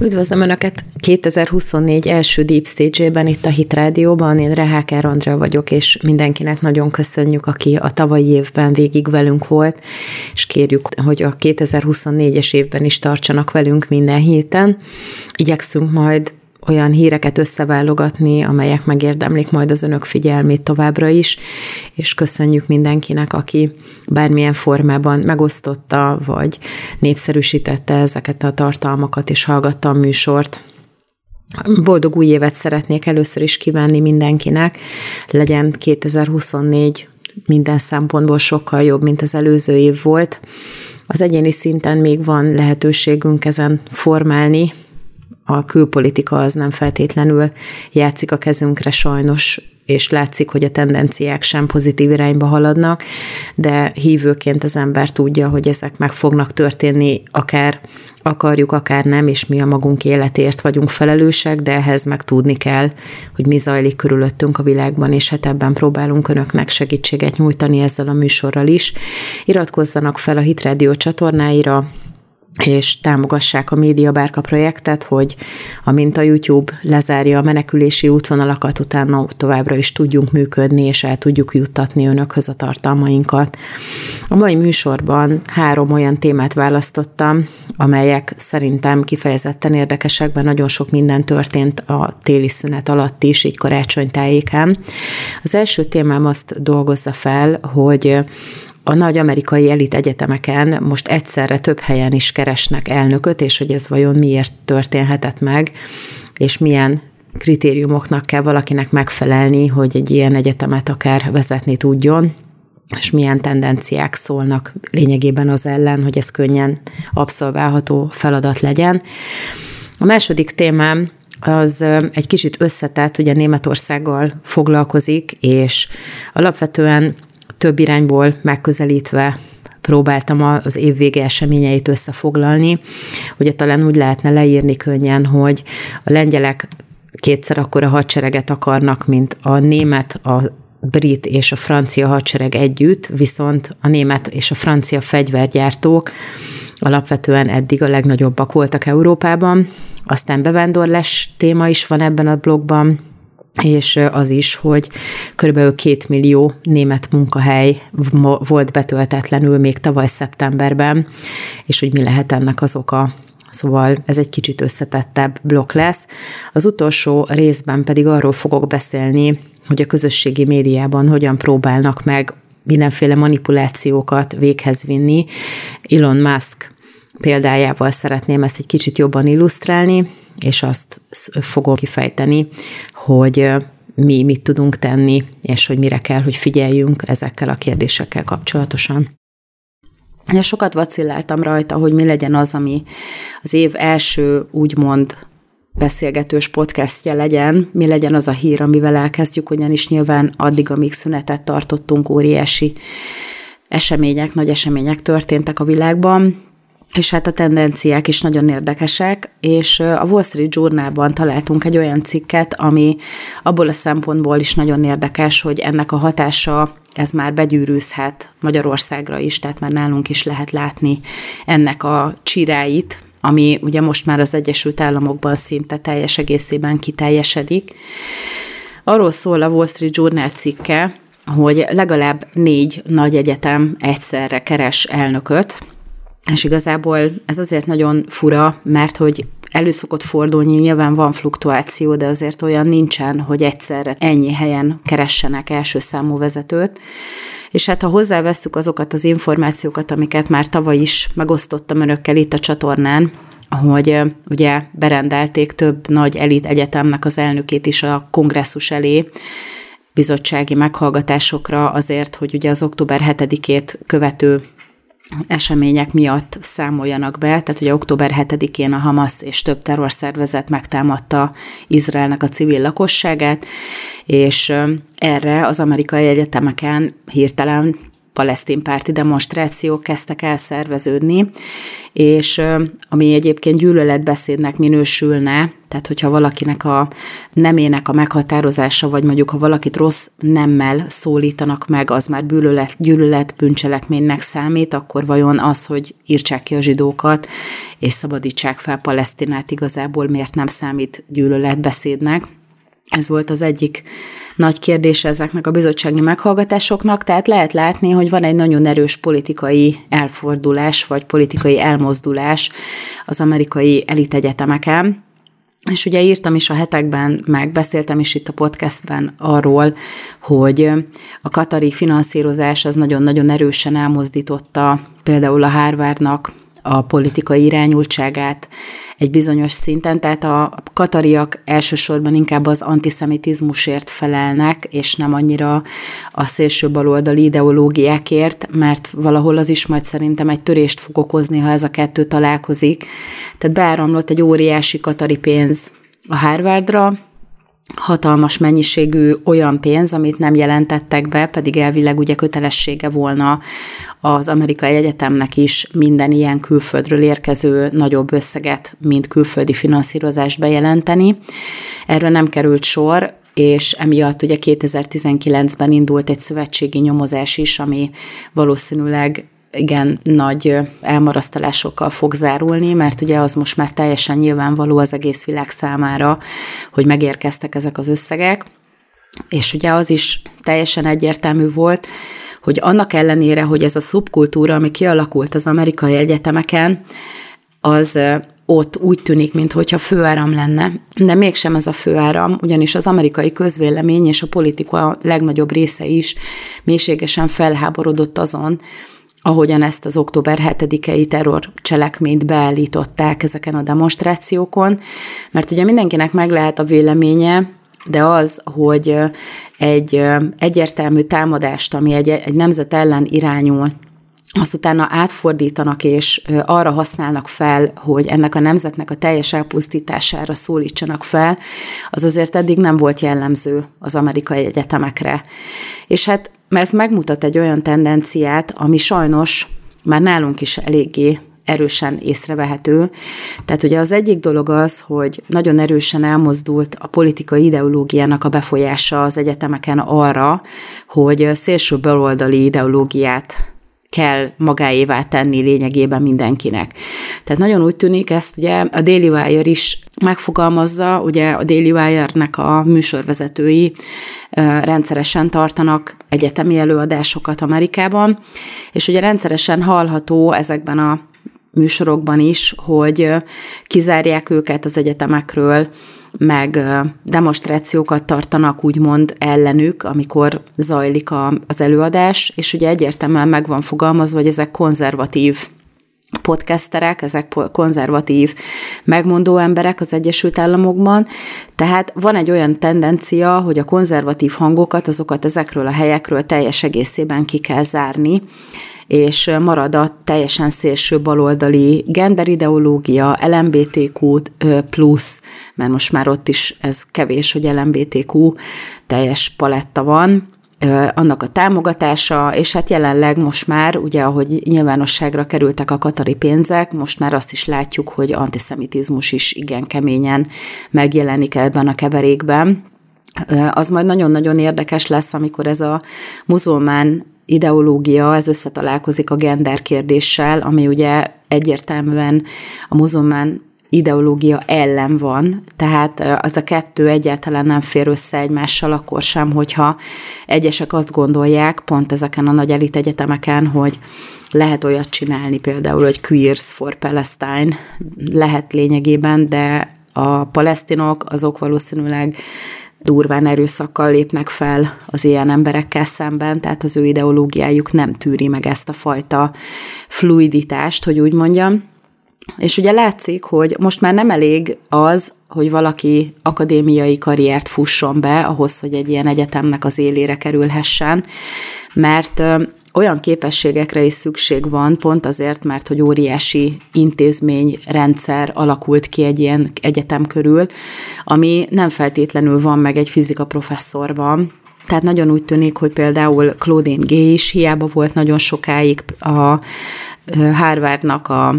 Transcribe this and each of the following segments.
Üdvözlöm Önöket 2024 első Deep Stage-ében itt a Hit Rádióban. Én Reháker Andrea vagyok, és mindenkinek nagyon köszönjük, aki a tavalyi évben végig velünk volt, és kérjük, hogy a 2024-es évben is tartsanak velünk minden héten. Igyekszünk majd olyan híreket összeválogatni, amelyek megérdemlik majd az önök figyelmét továbbra is, és köszönjük mindenkinek, aki bármilyen formában megosztotta, vagy népszerűsítette ezeket a tartalmakat, és hallgatta a műsort. Boldog új évet szeretnék először is kívánni mindenkinek. Legyen 2024 minden szempontból sokkal jobb, mint az előző év volt. Az egyéni szinten még van lehetőségünk ezen formálni, a külpolitika az nem feltétlenül játszik a kezünkre sajnos, és látszik, hogy a tendenciák sem pozitív irányba haladnak, de hívőként az ember tudja, hogy ezek meg fognak történni, akár akarjuk, akár nem, és mi a magunk életért vagyunk felelősek, de ehhez meg tudni kell, hogy mi zajlik körülöttünk a világban, és hát ebben próbálunk önöknek segítséget nyújtani ezzel a műsorral is. Iratkozzanak fel a Hit Radio csatornáira, és támogassák a Média Bárka projektet, hogy amint a YouTube lezárja a menekülési útvonalakat, utána továbbra is tudjunk működni, és el tudjuk juttatni önökhöz a tartalmainkat. A mai műsorban három olyan témát választottam, amelyek szerintem kifejezetten érdekesek, mert nagyon sok minden történt a téli szünet alatt is, így karácsony tájékán. Az első témám azt dolgozza fel, hogy a nagy amerikai elit egyetemeken most egyszerre több helyen is keresnek elnököt, és hogy ez vajon miért történhetett meg, és milyen kritériumoknak kell valakinek megfelelni, hogy egy ilyen egyetemet akár vezetni tudjon, és milyen tendenciák szólnak lényegében az ellen, hogy ez könnyen abszolválható feladat legyen. A második témám az egy kicsit összetett, ugye Németországgal foglalkozik, és alapvetően több irányból megközelítve próbáltam az évvége eseményeit összefoglalni. Ugye talán úgy lehetne leírni könnyen, hogy a lengyelek kétszer akkora hadsereget akarnak, mint a német, a brit és a francia hadsereg együtt, viszont a német és a francia fegyvergyártók alapvetően eddig a legnagyobbak voltak Európában. Aztán bevándorlás téma is van ebben a blogban, és az is, hogy körülbelül két millió német munkahely volt betöltetlenül még tavaly szeptemberben, és hogy mi lehet ennek az oka. Szóval ez egy kicsit összetettebb blokk lesz. Az utolsó részben pedig arról fogok beszélni, hogy a közösségi médiában hogyan próbálnak meg mindenféle manipulációkat véghez vinni. Elon Musk példájával szeretném ezt egy kicsit jobban illusztrálni, és azt fogom kifejteni, hogy mi mit tudunk tenni, és hogy mire kell, hogy figyeljünk ezekkel a kérdésekkel kapcsolatosan. Ja, sokat vacilláltam rajta, hogy mi legyen az, ami az év első úgymond beszélgetős podcastje legyen, mi legyen az a hír, amivel elkezdjük, ugyanis nyilván addig, amíg szünetet tartottunk, óriási események, nagy események történtek a világban, és hát a tendenciák is nagyon érdekesek, és a Wall Street Journalban találtunk egy olyan cikket, ami abból a szempontból is nagyon érdekes, hogy ennek a hatása ez már begyűrűzhet Magyarországra is, tehát már nálunk is lehet látni ennek a csiráit, ami ugye most már az Egyesült Államokban szinte teljes egészében kiteljesedik. Arról szól a Wall Street Journal cikke, hogy legalább négy nagy egyetem egyszerre keres elnököt, és igazából ez azért nagyon fura, mert hogy elő szokott fordulni, nyilván van fluktuáció, de azért olyan nincsen, hogy egyszerre ennyi helyen keressenek első számú vezetőt. És hát ha hozzáveszünk azokat az információkat, amiket már tavaly is megosztottam önökkel itt a csatornán, hogy ugye berendelték több nagy elit egyetemnek az elnökét is a kongresszus elé, bizottsági meghallgatásokra azért, hogy ugye az október 7-ét követő események miatt számoljanak be, tehát ugye október 7-én a Hamas és több terrorszervezet megtámadta Izraelnek a civil lakosságát, és erre az amerikai egyetemeken hirtelen palesztin párti demonstrációk kezdtek el szerveződni, és ami egyébként gyűlöletbeszédnek minősülne, tehát hogyha valakinek a nemének a meghatározása, vagy mondjuk ha valakit rossz nemmel szólítanak meg, az már gyűlölet, gyűlölet bűncselekménynek számít, akkor vajon az, hogy írtsák ki a zsidókat, és szabadítsák fel Palesztinát igazából miért nem számít gyűlöletbeszédnek. Ez volt az egyik nagy kérdése ezeknek a bizottsági meghallgatásoknak, tehát lehet látni, hogy van egy nagyon erős politikai elfordulás, vagy politikai elmozdulás az amerikai elitegyetemeken, és ugye írtam is a hetekben, meg beszéltem is itt a podcastben arról, hogy a katari finanszírozás az nagyon-nagyon erősen elmozdította például a Harvardnak a politikai irányultságát egy bizonyos szinten, tehát a katariak elsősorban inkább az antiszemitizmusért felelnek, és nem annyira a szélső baloldali ideológiákért, mert valahol az is majd szerintem egy törést fog okozni, ha ez a kettő találkozik. Tehát beáramlott egy óriási katari pénz a Harvardra, hatalmas mennyiségű olyan pénz, amit nem jelentettek be, pedig elvileg ugye kötelessége volna az amerikai egyetemnek is minden ilyen külföldről érkező nagyobb összeget, mint külföldi finanszírozást bejelenteni. Erről nem került sor, és emiatt ugye 2019-ben indult egy szövetségi nyomozás is, ami valószínűleg igen nagy elmarasztalásokkal fog zárulni, mert ugye az most már teljesen nyilvánvaló az egész világ számára, hogy megérkeztek ezek az összegek, és ugye az is teljesen egyértelmű volt, hogy annak ellenére, hogy ez a szubkultúra, ami kialakult az amerikai egyetemeken, az ott úgy tűnik, mintha főáram lenne, de mégsem ez a főáram, ugyanis az amerikai közvélemény és a politika legnagyobb része is mélységesen felháborodott azon, ahogyan ezt az október 7-i terror cselekményt beállították ezeken a demonstrációkon, mert ugye mindenkinek meg lehet a véleménye, de az, hogy egy egyértelmű támadást, ami egy, egy nemzet ellen irányul, azt utána átfordítanak, és arra használnak fel, hogy ennek a nemzetnek a teljes elpusztítására szólítsanak fel, az azért eddig nem volt jellemző az amerikai egyetemekre. És hát ez megmutat egy olyan tendenciát, ami sajnos már nálunk is eléggé erősen észrevehető. Tehát ugye az egyik dolog az, hogy nagyon erősen elmozdult a politikai ideológiának a befolyása az egyetemeken arra, hogy szélső baloldali ideológiát kell magáévá tenni lényegében mindenkinek. Tehát nagyon úgy tűnik, ezt ugye a Daily Wire is megfogalmazza, ugye a Daily Wire-nek a műsorvezetői rendszeresen tartanak egyetemi előadásokat Amerikában, és ugye rendszeresen hallható ezekben a műsorokban is, hogy kizárják őket az egyetemekről, meg demonstrációkat tartanak úgymond ellenük, amikor zajlik az előadás, és ugye egyértelműen meg van fogalmazva, hogy ezek konzervatív podcasterek, ezek konzervatív, megmondó emberek az Egyesült Államokban, tehát van egy olyan tendencia, hogy a konzervatív hangokat, azokat ezekről a helyekről teljes egészében ki kell zárni, és marad a teljesen szélső baloldali genderideológia, LMBTQ plusz, mert most már ott is ez kevés, hogy LMBTQ teljes paletta van, annak a támogatása, és hát jelenleg most már, ugye ahogy nyilvánosságra kerültek a katari pénzek, most már azt is látjuk, hogy antiszemitizmus is igen keményen megjelenik ebben a keverékben. Az majd nagyon-nagyon érdekes lesz, amikor ez a muzulmán ideológia, ez összetalálkozik a gender kérdéssel, ami ugye egyértelműen a muzulmán ideológia ellen van, tehát az a kettő egyáltalán nem fér össze egymással akkor sem, hogyha egyesek azt gondolják, pont ezeken a nagy elit egyetemeken, hogy lehet olyat csinálni például, hogy Queers for Palestine lehet lényegében, de a palesztinok azok valószínűleg durván erőszakkal lépnek fel az ilyen emberekkel szemben, tehát az ő ideológiájuk nem tűri meg ezt a fajta fluiditást, hogy úgy mondjam. És ugye látszik, hogy most már nem elég az, hogy valaki akadémiai karriert fusson be ahhoz, hogy egy ilyen egyetemnek az élére kerülhessen, mert olyan képességekre is szükség van, pont azért, mert hogy óriási intézményrendszer alakult ki egy ilyen egyetem körül, ami nem feltétlenül van meg egy fizika professzorban, Tehát nagyon úgy tűnik, hogy például Claudine Gay is hiába volt nagyon sokáig a Harvardnak a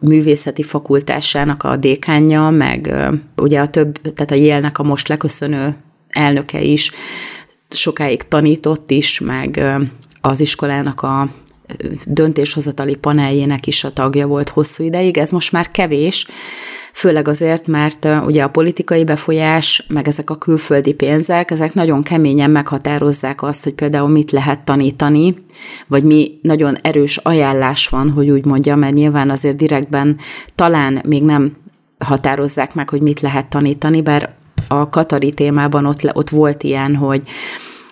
művészeti fakultásának a dékánja, meg ugye a több, tehát a Yale-nek a most leköszönő elnöke is sokáig tanított is, meg az iskolának a döntéshozatali paneljének is a tagja volt hosszú ideig. Ez most már kevés, főleg azért, mert ugye a politikai befolyás, meg ezek a külföldi pénzek, ezek nagyon keményen meghatározzák azt, hogy például mit lehet tanítani, vagy mi nagyon erős ajánlás van, hogy úgy mondja, mert nyilván azért direktben talán még nem határozzák meg, hogy mit lehet tanítani, bár a Katari témában ott, ott volt ilyen, hogy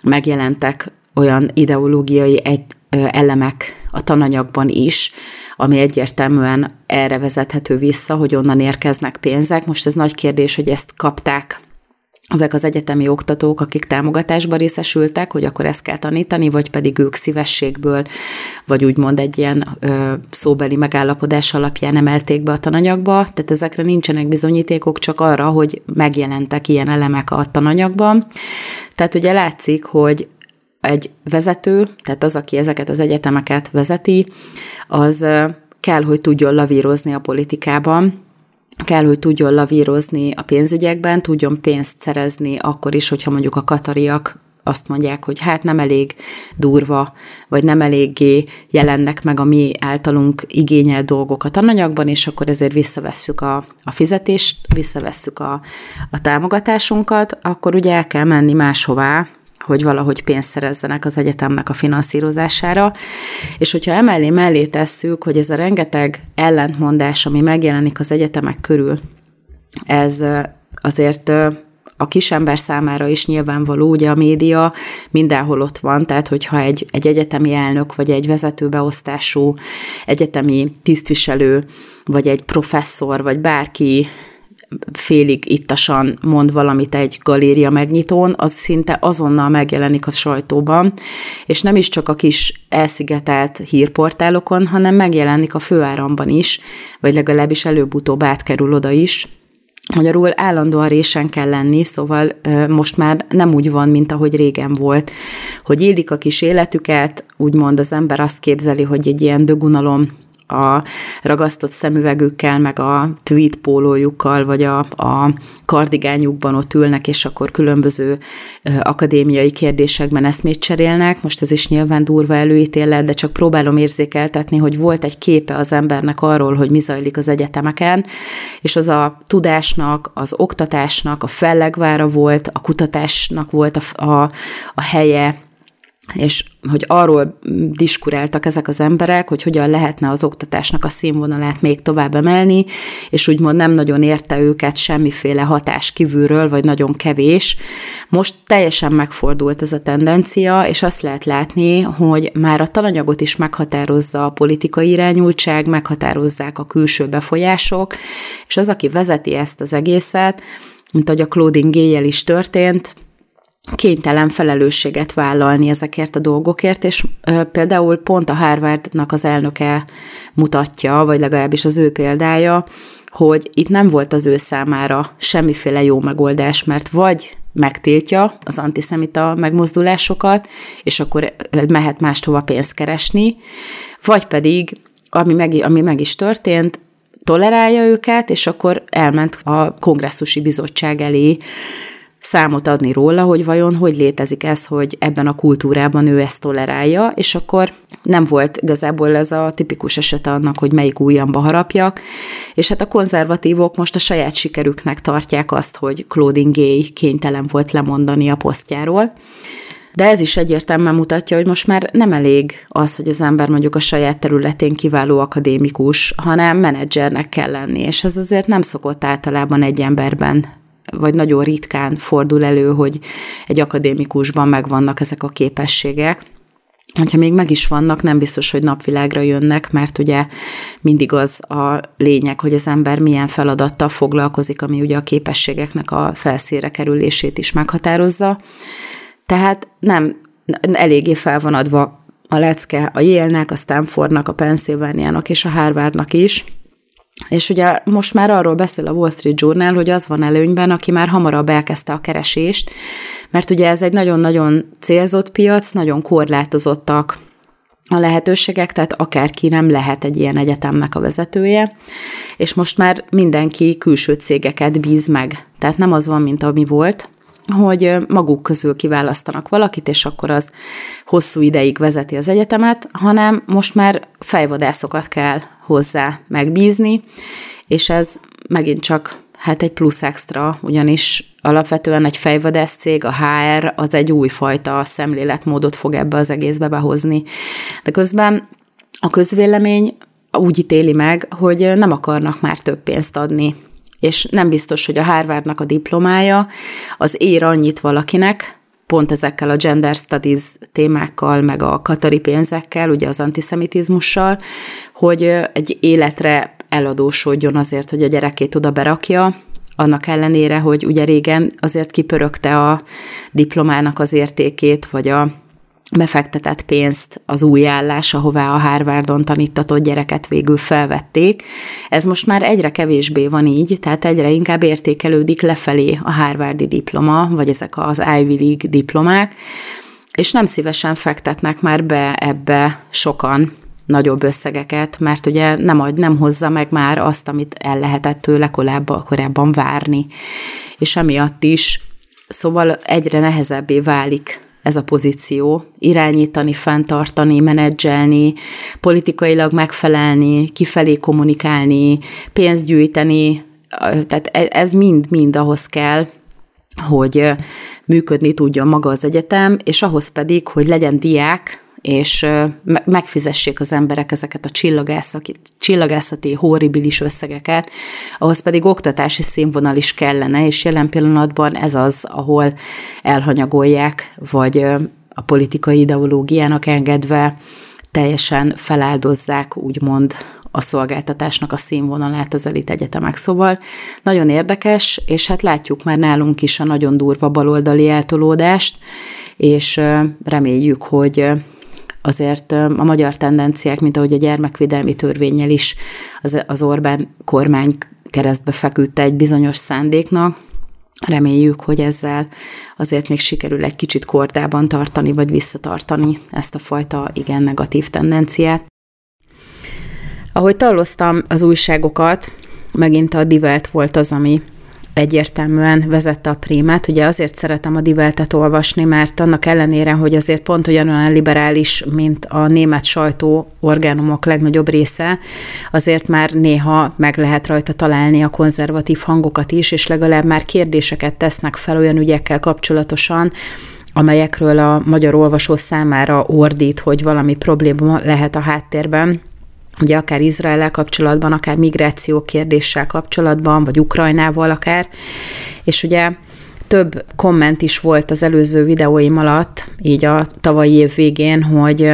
megjelentek olyan ideológiai egy, elemek a tananyagban is, ami egyértelműen erre vezethető vissza, hogy onnan érkeznek pénzek. Most ez nagy kérdés, hogy ezt kapták ezek az egyetemi oktatók, akik támogatásba részesültek, hogy akkor ezt kell tanítani, vagy pedig ők szívességből, vagy úgymond egy ilyen ö, szóbeli megállapodás alapján emelték be a tananyagba. Tehát ezekre nincsenek bizonyítékok, csak arra, hogy megjelentek ilyen elemek a tananyagban. Tehát ugye látszik, hogy egy vezető, tehát az, aki ezeket az egyetemeket vezeti, az kell, hogy tudjon lavírozni a politikában, kell, hogy tudjon lavírozni a pénzügyekben, tudjon pénzt szerezni akkor is, hogyha mondjuk a katariak azt mondják, hogy hát nem elég durva, vagy nem eléggé jelennek meg a mi általunk igényelt dolgok a tananyagban, és akkor ezért visszavesszük a, a fizetést, visszavesszük a, a támogatásunkat, akkor ugye el kell menni máshová, hogy valahogy pénzt szerezzenek az egyetemnek a finanszírozására. És hogyha emellé mellé tesszük, hogy ez a rengeteg ellentmondás, ami megjelenik az egyetemek körül, ez azért a kisember számára is nyilvánvaló, ugye a média mindenhol ott van, tehát hogyha egy, egy egyetemi elnök, vagy egy vezetőbeosztású egyetemi tisztviselő, vagy egy professzor, vagy bárki félig ittasan mond valamit egy galéria megnyitón, az szinte azonnal megjelenik a sajtóban, és nem is csak a kis elszigetelt hírportálokon, hanem megjelenik a főáramban is, vagy legalábbis előbb-utóbb átkerül oda is, Magyarul állandóan résen kell lenni, szóval most már nem úgy van, mint ahogy régen volt, hogy élik a kis életüket, úgymond az ember azt képzeli, hogy egy ilyen dögunalom a ragasztott szemüvegükkel, meg a tweed pólójukkal, vagy a, a kardigányukban ott ülnek, és akkor különböző akadémiai kérdésekben eszmét cserélnek. Most ez is nyilván durva előítélet, de csak próbálom érzékeltetni, hogy volt egy képe az embernek arról, hogy mi zajlik az egyetemeken, és az a tudásnak, az oktatásnak a fellegvára volt, a kutatásnak volt a, a, a helye, és hogy arról diskuráltak ezek az emberek, hogy hogyan lehetne az oktatásnak a színvonalát még tovább emelni, és úgymond nem nagyon érte őket semmiféle hatás kívülről, vagy nagyon kevés. Most teljesen megfordult ez a tendencia, és azt lehet látni, hogy már a tananyagot is meghatározza a politikai irányultság, meghatározzák a külső befolyások, és az, aki vezeti ezt az egészet, mint ahogy a Claudine Gay is történt, kénytelen felelősséget vállalni ezekért a dolgokért, és például pont a Harvardnak az elnöke mutatja, vagy legalábbis az ő példája, hogy itt nem volt az ő számára semmiféle jó megoldás, mert vagy megtiltja az antiszemita megmozdulásokat, és akkor mehet mástova pénzt keresni, vagy pedig, ami meg, ami meg is történt, tolerálja őket, és akkor elment a kongresszusi bizottság elé számot adni róla, hogy vajon hogy létezik ez, hogy ebben a kultúrában ő ezt tolerálja, és akkor nem volt igazából ez a tipikus eset annak, hogy melyik ujjamba harapjak, és hát a konzervatívok most a saját sikerüknek tartják azt, hogy Claudine Gay kénytelen volt lemondani a posztjáról, de ez is egyértelműen mutatja, hogy most már nem elég az, hogy az ember mondjuk a saját területén kiváló akadémikus, hanem menedzsernek kell lenni, és ez azért nem szokott általában egy emberben vagy nagyon ritkán fordul elő, hogy egy akadémikusban megvannak ezek a képességek. Hogyha még meg is vannak, nem biztos, hogy napvilágra jönnek, mert ugye mindig az a lényeg, hogy az ember milyen feladattal foglalkozik, ami ugye a képességeknek a felszére kerülését is meghatározza. Tehát nem eléggé fel van adva a lecke a Yale-nek, a Stanfordnak, a Pennsylvania-nak és a Harvardnak is, És ugye most már arról beszél a Wall Street Journal, hogy az van előnyben, aki már hamarabb elkezdte a keresést, mert ugye ez egy nagyon-nagyon célzott piac, nagyon korlátozottak a lehetőségek, tehát akárki nem lehet egy ilyen egyetemnek a vezetője, és most már mindenki külső cégeket bíz meg. Tehát nem az van, mint ami volt, hogy maguk közül kiválasztanak valakit, és akkor az hosszú ideig vezeti az egyetemet, hanem most már fejvadászokat kell hozzá megbízni, és ez megint csak hát egy plusz extra, ugyanis alapvetően egy fejvadász cég, a HR, az egy újfajta szemléletmódot fog ebbe az egészbe behozni. De közben a közvélemény úgy ítéli meg, hogy nem akarnak már több pénzt adni és nem biztos, hogy a Harvardnak a diplomája az ér annyit valakinek, pont ezekkel a gender studies témákkal, meg a katari pénzekkel, ugye az antiszemitizmussal, hogy egy életre eladósodjon azért, hogy a gyerekét oda berakja, annak ellenére, hogy ugye régen azért kipörögte a diplomának az értékét, vagy a befektetett pénzt az új állás, ahová a Harvardon tanítatott gyereket végül felvették. Ez most már egyre kevésbé van így, tehát egyre inkább értékelődik lefelé a Harvardi diploma, vagy ezek az Ivy League diplomák, és nem szívesen fektetnek már be ebbe sokan nagyobb összegeket, mert ugye nem, ad, nem hozza meg már azt, amit el lehetett tőle korábban, korábban várni. És emiatt is, szóval egyre nehezebbé válik ez a pozíció, irányítani, fenntartani, menedzselni, politikailag megfelelni, kifelé kommunikálni, pénzt gyűjteni, tehát e, ez mind-mind ahhoz kell, hogy működni tudjon maga az egyetem, és ahhoz pedig, hogy legyen diák, és megfizessék az emberek ezeket a csillagászati, horribilis összegeket, ahhoz pedig oktatási színvonal is kellene, és jelen pillanatban ez az, ahol elhanyagolják, vagy a politikai ideológiának engedve teljesen feláldozzák, úgymond a szolgáltatásnak a színvonalát az elit egyetemek. Szóval nagyon érdekes, és hát látjuk már nálunk is a nagyon durva baloldali eltolódást, és reméljük, hogy azért a magyar tendenciák, mint ahogy a gyermekvédelmi törvényel is az, az Orbán kormány keresztbe feküdte egy bizonyos szándéknak, Reméljük, hogy ezzel azért még sikerül egy kicsit kordában tartani, vagy visszatartani ezt a fajta igen negatív tendenciát. Ahogy talloztam az újságokat, megint a Divelt volt az, ami egyértelműen vezette a prémát. Ugye azért szeretem a Diveltet olvasni, mert annak ellenére, hogy azért pont olyan liberális, mint a német sajtó orgánumok legnagyobb része, azért már néha meg lehet rajta találni a konzervatív hangokat is, és legalább már kérdéseket tesznek fel olyan ügyekkel kapcsolatosan, amelyekről a magyar olvasó számára ordít, hogy valami probléma lehet a háttérben ugye akár Izrael kapcsolatban, akár migráció kérdéssel kapcsolatban, vagy Ukrajnával akár, és ugye több komment is volt az előző videóim alatt, így a tavalyi év végén, hogy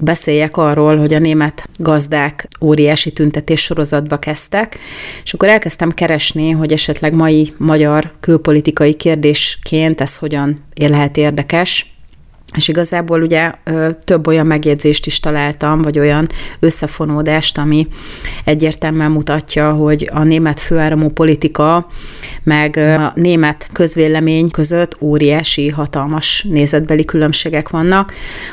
beszéljek arról, hogy a német gazdák óriási tüntetés sorozatba kezdtek, és akkor elkezdtem keresni, hogy esetleg mai magyar külpolitikai kérdésként ez hogyan lehet érdekes, és igazából ugye több olyan megjegyzést is találtam, vagy olyan összefonódást, ami egyértelműen mutatja, hogy a német főáramú politika, meg a német közvélemény között óriási, hatalmas nézetbeli különbségek vannak,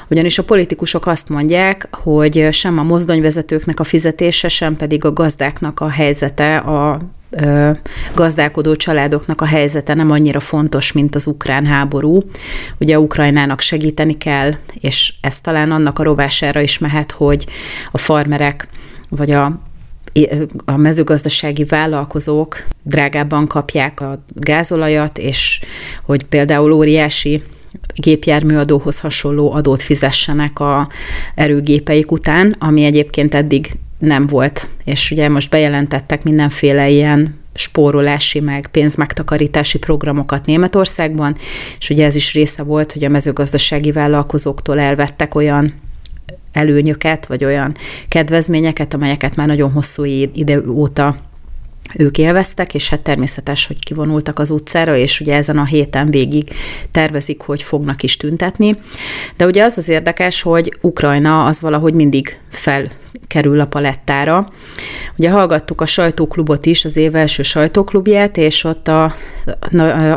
ugyanis a politikusok azt mondják, hogy sem a mozdonyvezetőknek a fizetése, sem pedig a gazdáknak a helyzete a gazdálkodó családoknak a helyzete nem annyira fontos, mint az ukrán háború. Ugye Ukrajnának segíteni kell, és ez talán annak a rovására is mehet, hogy a farmerek vagy a a mezőgazdasági vállalkozók drágábban kapják a gázolajat, és hogy például óriási gépjárműadóhoz hasonló adót fizessenek a erőgépeik után, ami egyébként eddig nem volt, és ugye most bejelentettek mindenféle ilyen spórolási, meg pénzmegtakarítási programokat Németországban, és ugye ez is része volt, hogy a mezőgazdasági vállalkozóktól elvettek olyan előnyöket, vagy olyan kedvezményeket, amelyeket már nagyon hosszú idő óta ők élveztek, és hát természetes, hogy kivonultak az utcára, és ugye ezen a héten végig tervezik, hogy fognak is tüntetni. De ugye az az érdekes, hogy Ukrajna az valahogy mindig fel kerül a palettára. Ugye hallgattuk a sajtóklubot is, az év első sajtóklubját, és ott a,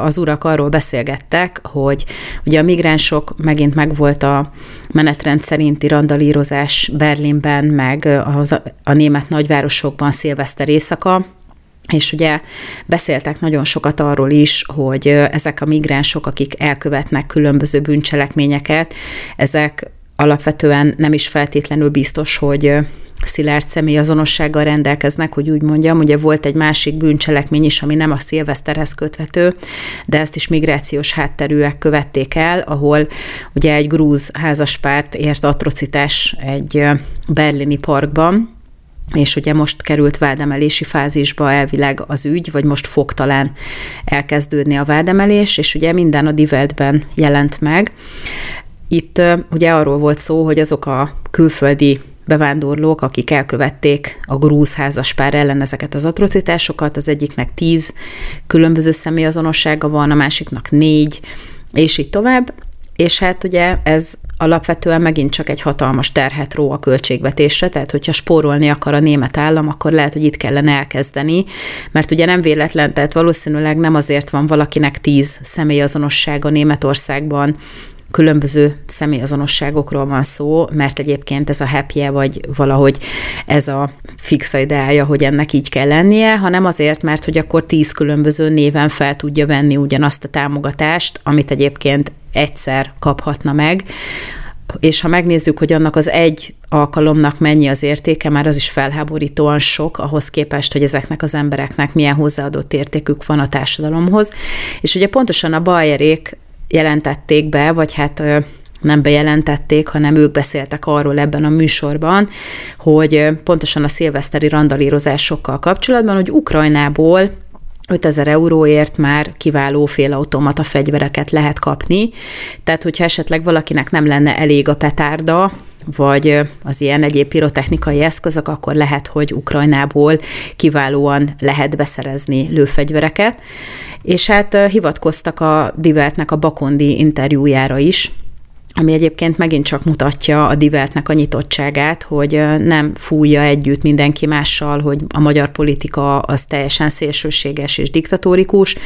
az urak arról beszélgettek, hogy ugye a migránsok megint megvolt a menetrend szerinti randalírozás Berlinben, meg az, a német nagyvárosokban szilveszter éjszaka, és ugye beszéltek nagyon sokat arról is, hogy ezek a migránsok, akik elkövetnek különböző bűncselekményeket, ezek alapvetően nem is feltétlenül biztos, hogy szilárd személyazonossággal rendelkeznek, hogy úgy mondjam. Ugye volt egy másik bűncselekmény is, ami nem a szilveszterhez köthető, de ezt is migrációs hátterűek követték el, ahol ugye egy grúz házaspárt ért atrocitás egy berlini parkban, és ugye most került vádemelési fázisba elvileg az ügy, vagy most fog talán elkezdődni a vádemelés, és ugye minden a Diveltben jelent meg. Itt ugye arról volt szó, hogy azok a külföldi bevándorlók, akik elkövették a grúz házaspár ellen ezeket az atrocitásokat, az egyiknek tíz különböző személyazonossága van, a másiknak négy, és így tovább. És hát ugye ez alapvetően megint csak egy hatalmas terhet ró a költségvetésre, tehát hogyha spórolni akar a német állam, akkor lehet, hogy itt kellene elkezdeni, mert ugye nem véletlen, tehát valószínűleg nem azért van valakinek tíz személyazonossága Németországban, különböző személyazonosságokról van szó, mert egyébként ez a happy vagy valahogy ez a fixa ideája, hogy ennek így kell lennie, hanem azért, mert hogy akkor tíz különböző néven fel tudja venni ugyanazt a támogatást, amit egyébként egyszer kaphatna meg, és ha megnézzük, hogy annak az egy alkalomnak mennyi az értéke, már az is felháborítóan sok ahhoz képest, hogy ezeknek az embereknek milyen hozzáadott értékük van a társadalomhoz. És ugye pontosan a Bayerék jelentették be, vagy hát nem bejelentették, hanem ők beszéltek arról ebben a műsorban, hogy pontosan a szilveszteri randalírozásokkal kapcsolatban, hogy Ukrajnából 5000 euróért már kiváló félautomata fegyvereket lehet kapni, tehát hogyha esetleg valakinek nem lenne elég a petárda, vagy az ilyen egyéb pirotechnikai eszközök, akkor lehet, hogy Ukrajnából kiválóan lehet beszerezni lőfegyvereket. És hát hivatkoztak a Diveltnek a Bakondi interjújára is, ami egyébként megint csak mutatja a Diveltnek a nyitottságát, hogy nem fújja együtt mindenki mással, hogy a magyar politika az teljesen szélsőséges és diktatórikus,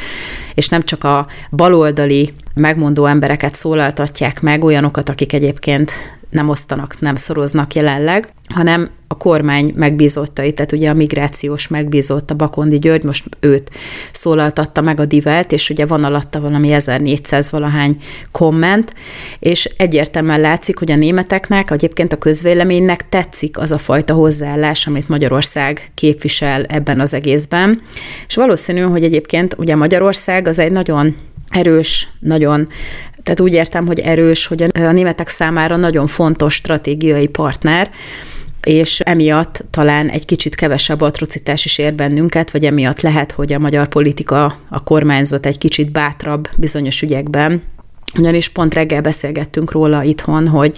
és nem csak a baloldali megmondó embereket szólaltatják meg, olyanokat, akik egyébként nem osztanak, nem szoroznak jelenleg, hanem a kormány megbízottai, tehát ugye a migrációs megbízott, a Bakondi György, most őt szólaltatta meg a divelt, és ugye van alatta valami 1400 valahány komment, és egyértelműen látszik, hogy a németeknek, egyébként a közvéleménynek tetszik az a fajta hozzáállás, amit Magyarország képvisel ebben az egészben, és valószínű, hogy egyébként ugye Magyarország az egy nagyon erős, nagyon tehát úgy értem, hogy erős, hogy a németek számára nagyon fontos stratégiai partner, és emiatt talán egy kicsit kevesebb atrocitás is ér bennünket, vagy emiatt lehet, hogy a magyar politika, a kormányzat egy kicsit bátrabb bizonyos ügyekben, ugyanis pont reggel beszélgettünk róla itthon, hogy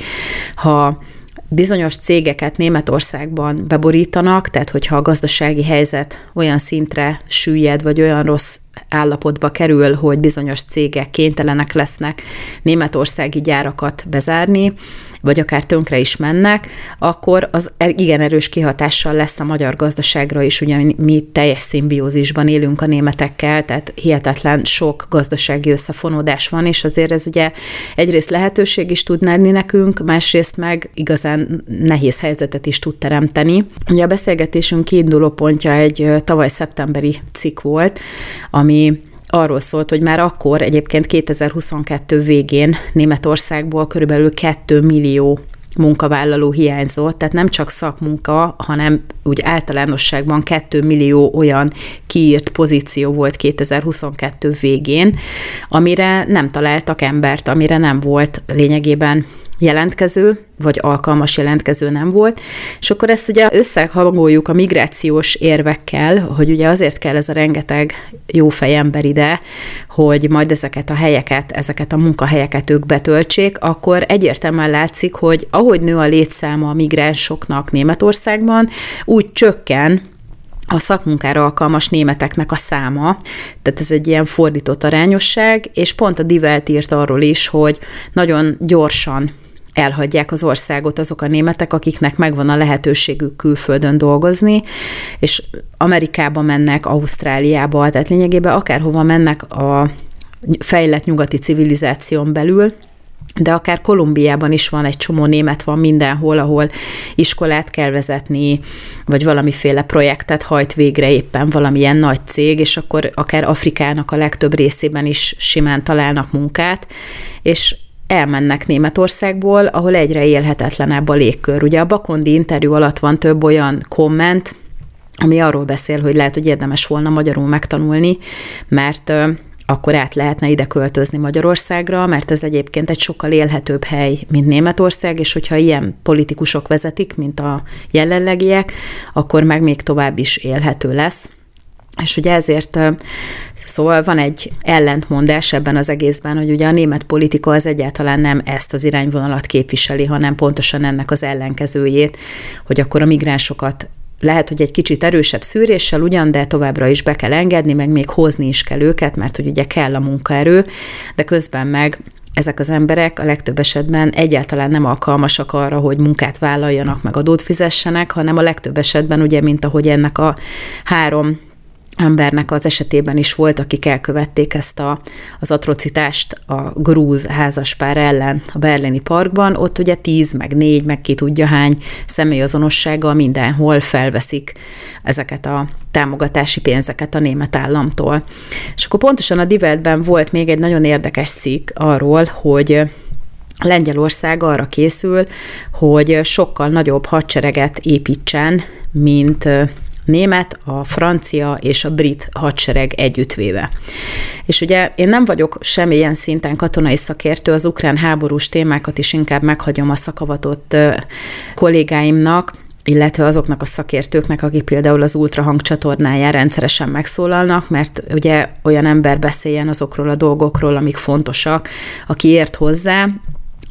ha bizonyos cégeket Németországban beborítanak, tehát hogyha a gazdasági helyzet olyan szintre süllyed, vagy olyan rossz állapotba kerül, hogy bizonyos cégek kénytelenek lesznek németországi gyárakat bezárni, vagy akár tönkre is mennek, akkor az e- igen erős kihatással lesz a magyar gazdaságra is, ugye mi teljes szimbiózisban élünk a németekkel, tehát hihetetlen sok gazdasági összefonódás van, és azért ez ugye egyrészt lehetőség is tud lenni nekünk, másrészt meg igazán nehéz helyzetet is tud teremteni. Ugye a beszélgetésünk kiinduló pontja egy tavaly szeptemberi cikk volt, ami arról szólt, hogy már akkor egyébként 2022 végén Németországból körülbelül 2 millió munkavállaló hiányzott, tehát nem csak szakmunka, hanem úgy általánosságban 2 millió olyan kiírt pozíció volt 2022 végén, amire nem találtak embert, amire nem volt lényegében jelentkező, vagy alkalmas jelentkező nem volt, és akkor ezt ugye összehangoljuk a migrációs érvekkel, hogy ugye azért kell ez a rengeteg jó fejember ide, hogy majd ezeket a helyeket, ezeket a munkahelyeket ők betöltsék, akkor egyértelműen látszik, hogy ahogy nő a létszáma a migránsoknak Németországban, úgy csökken a szakmunkára alkalmas németeknek a száma, tehát ez egy ilyen fordított arányosság, és pont a Divelt írt arról is, hogy nagyon gyorsan elhagyják az országot azok a németek, akiknek megvan a lehetőségük külföldön dolgozni, és Amerikába mennek, Ausztráliába, tehát lényegében akárhova mennek a fejlett nyugati civilizáción belül, de akár Kolumbiában is van egy csomó német van mindenhol, ahol iskolát kell vezetni, vagy valamiféle projektet hajt végre éppen valamilyen nagy cég, és akkor akár Afrikának a legtöbb részében is simán találnak munkát, és elmennek Németországból, ahol egyre élhetetlenebb a légkör. Ugye a Bakondi interjú alatt van több olyan komment, ami arról beszél, hogy lehet, hogy érdemes volna magyarul megtanulni, mert akkor át lehetne ide költözni Magyarországra, mert ez egyébként egy sokkal élhetőbb hely, mint Németország, és hogyha ilyen politikusok vezetik, mint a jelenlegiek, akkor meg még tovább is élhető lesz. És ugye ezért szóval van egy ellentmondás ebben az egészben, hogy ugye a német politika az egyáltalán nem ezt az irányvonalat képviseli, hanem pontosan ennek az ellenkezőjét, hogy akkor a migránsokat lehet, hogy egy kicsit erősebb szűréssel ugyan, de továbbra is be kell engedni, meg még hozni is kell őket, mert hogy ugye kell a munkaerő, de közben meg ezek az emberek a legtöbb esetben egyáltalán nem alkalmasak arra, hogy munkát vállaljanak, meg adót fizessenek, hanem a legtöbb esetben, ugye, mint ahogy ennek a három embernek az esetében is volt, akik elkövették ezt a, az atrocitást a grúz házaspár ellen a berlini parkban, ott ugye tíz, meg négy, meg ki tudja hány személyazonossággal mindenhol felveszik ezeket a támogatási pénzeket a német államtól. És akkor pontosan a Diveltben volt még egy nagyon érdekes cikk arról, hogy Lengyelország arra készül, hogy sokkal nagyobb hadsereget építsen, mint német, a francia és a brit hadsereg együttvéve. És ugye én nem vagyok semmilyen szinten katonai szakértő, az ukrán háborús témákat is inkább meghagyom a szakavatott kollégáimnak, illetve azoknak a szakértőknek, akik például az ultrahang csatornáján rendszeresen megszólalnak, mert ugye olyan ember beszéljen azokról a dolgokról, amik fontosak, aki ért hozzá,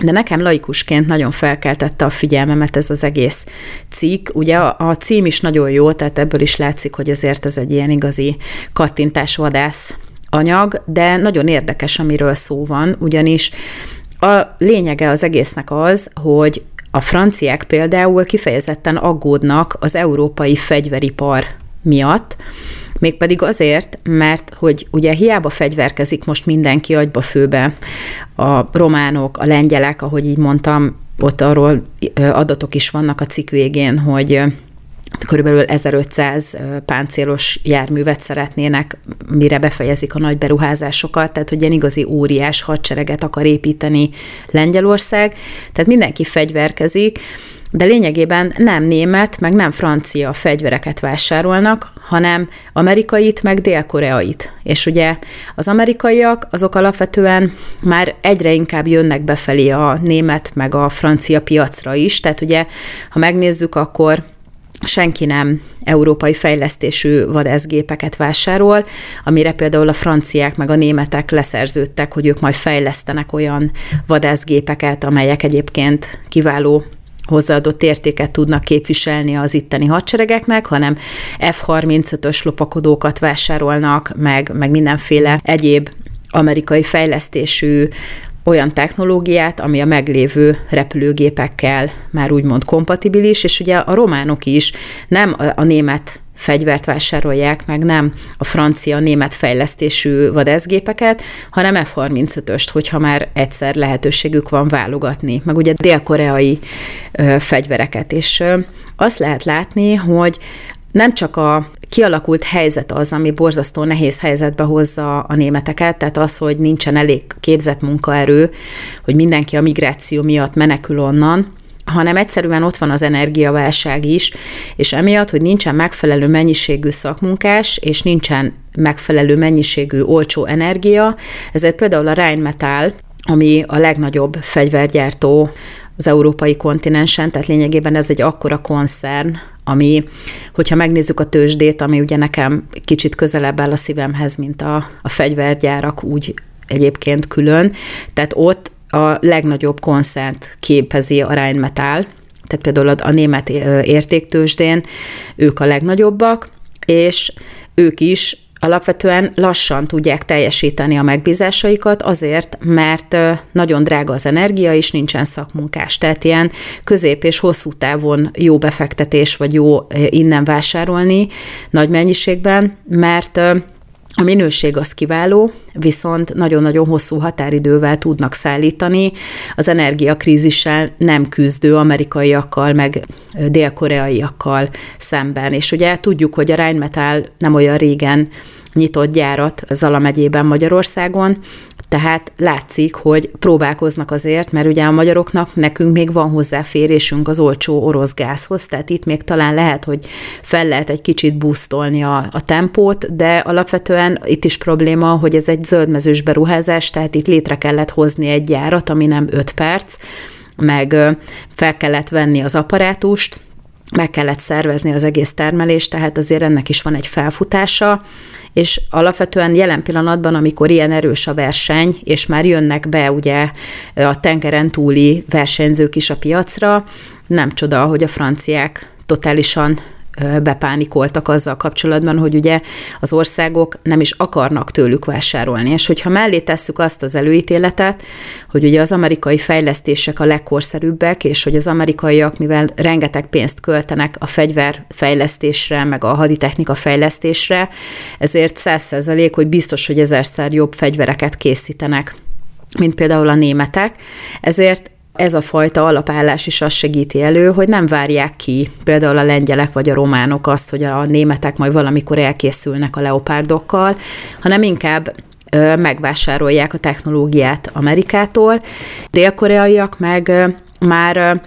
de nekem laikusként nagyon felkeltette a figyelmemet ez az egész cikk. Ugye a, cím is nagyon jó, tehát ebből is látszik, hogy azért ez egy ilyen igazi kattintásvadász anyag, de nagyon érdekes, amiről szó van, ugyanis a lényege az egésznek az, hogy a franciák például kifejezetten aggódnak az európai fegyveripar miatt, Mégpedig azért, mert hogy ugye hiába fegyverkezik most mindenki agyba főbe, a románok, a lengyelek, ahogy így mondtam, ott arról adatok is vannak a cikk végén, hogy körülbelül 1500 páncélos járművet szeretnének, mire befejezik a nagy beruházásokat, tehát hogy ilyen igazi óriás hadsereget akar építeni Lengyelország, tehát mindenki fegyverkezik, de lényegében nem német, meg nem francia fegyvereket vásárolnak, hanem amerikait, meg dél-koreait. És ugye az amerikaiak azok alapvetően már egyre inkább jönnek befelé a német, meg a francia piacra is, tehát ugye, ha megnézzük, akkor senki nem európai fejlesztésű vadászgépeket vásárol, amire például a franciák meg a németek leszerződtek, hogy ők majd fejlesztenek olyan vadászgépeket, amelyek egyébként kiváló hozzáadott értéket tudnak képviselni az itteni hadseregeknek, hanem F-35-ös lopakodókat vásárolnak, meg, meg mindenféle egyéb amerikai fejlesztésű olyan technológiát, ami a meglévő repülőgépekkel már úgymond kompatibilis, és ugye a románok is nem a, német fegyvert vásárolják meg, nem a francia-német fejlesztésű vadászgépeket, hanem F-35-öst, hogyha már egyszer lehetőségük van válogatni, meg ugye dél-koreai fegyvereket. És azt lehet látni, hogy nem csak a kialakult helyzet az, ami borzasztó nehéz helyzetbe hozza a németeket, tehát az, hogy nincsen elég képzett munkaerő, hogy mindenki a migráció miatt menekül onnan, hanem egyszerűen ott van az energiaválság is, és emiatt, hogy nincsen megfelelő mennyiségű szakmunkás, és nincsen megfelelő mennyiségű olcsó energia, ezért például a Rheinmetall, ami a legnagyobb fegyvergyártó az európai kontinensen, tehát lényegében ez egy akkora koncern, ami, hogyha megnézzük a tőzsdét, ami ugye nekem kicsit közelebb áll a szívemhez, mint a, a fegyvergyárak, úgy egyébként külön, tehát ott a legnagyobb koncert képezi a Rheinmetall, tehát például a, a német értéktősdén ők a legnagyobbak, és ők is alapvetően lassan tudják teljesíteni a megbízásaikat azért, mert nagyon drága az energia, és nincsen szakmunkás. Tehát ilyen közép és hosszú távon jó befektetés, vagy jó innen vásárolni nagy mennyiségben, mert a minőség az kiváló, viszont nagyon-nagyon hosszú határidővel tudnak szállítani. Az energiakrízissel nem küzdő amerikaiakkal, meg dél-koreaiakkal szemben. És ugye tudjuk, hogy a Rheinmetall nem olyan régen nyitott gyárat Zala megyében Magyarországon, tehát látszik, hogy próbálkoznak azért, mert ugye a magyaroknak nekünk még van hozzáférésünk az olcsó orosz gázhoz, tehát itt még talán lehet, hogy fel lehet egy kicsit busztolni a, a tempót, de alapvetően itt is probléma, hogy ez egy zöldmezős beruházás, tehát itt létre kellett hozni egy gyárat, ami nem 5 perc, meg fel kellett venni az apparátust, meg kellett szervezni az egész termelést, tehát azért ennek is van egy felfutása, és alapvetően jelen pillanatban, amikor ilyen erős a verseny, és már jönnek be ugye a tengeren túli versenyzők is a piacra, nem csoda, hogy a franciák totálisan bepánikoltak azzal kapcsolatban, hogy ugye az országok nem is akarnak tőlük vásárolni. És hogyha mellé tesszük azt az előítéletet, hogy ugye az amerikai fejlesztések a legkorszerűbbek, és hogy az amerikaiak, mivel rengeteg pénzt költenek a fegyverfejlesztésre, meg a haditechnika fejlesztésre, ezért száz százalék, hogy biztos, hogy ezerszer jobb fegyvereket készítenek mint például a németek, ezért ez a fajta alapállás is azt segíti elő, hogy nem várják ki például a lengyelek vagy a románok azt, hogy a németek majd valamikor elkészülnek a leopárdokkal, hanem inkább megvásárolják a technológiát Amerikától. Dél-koreaiak meg már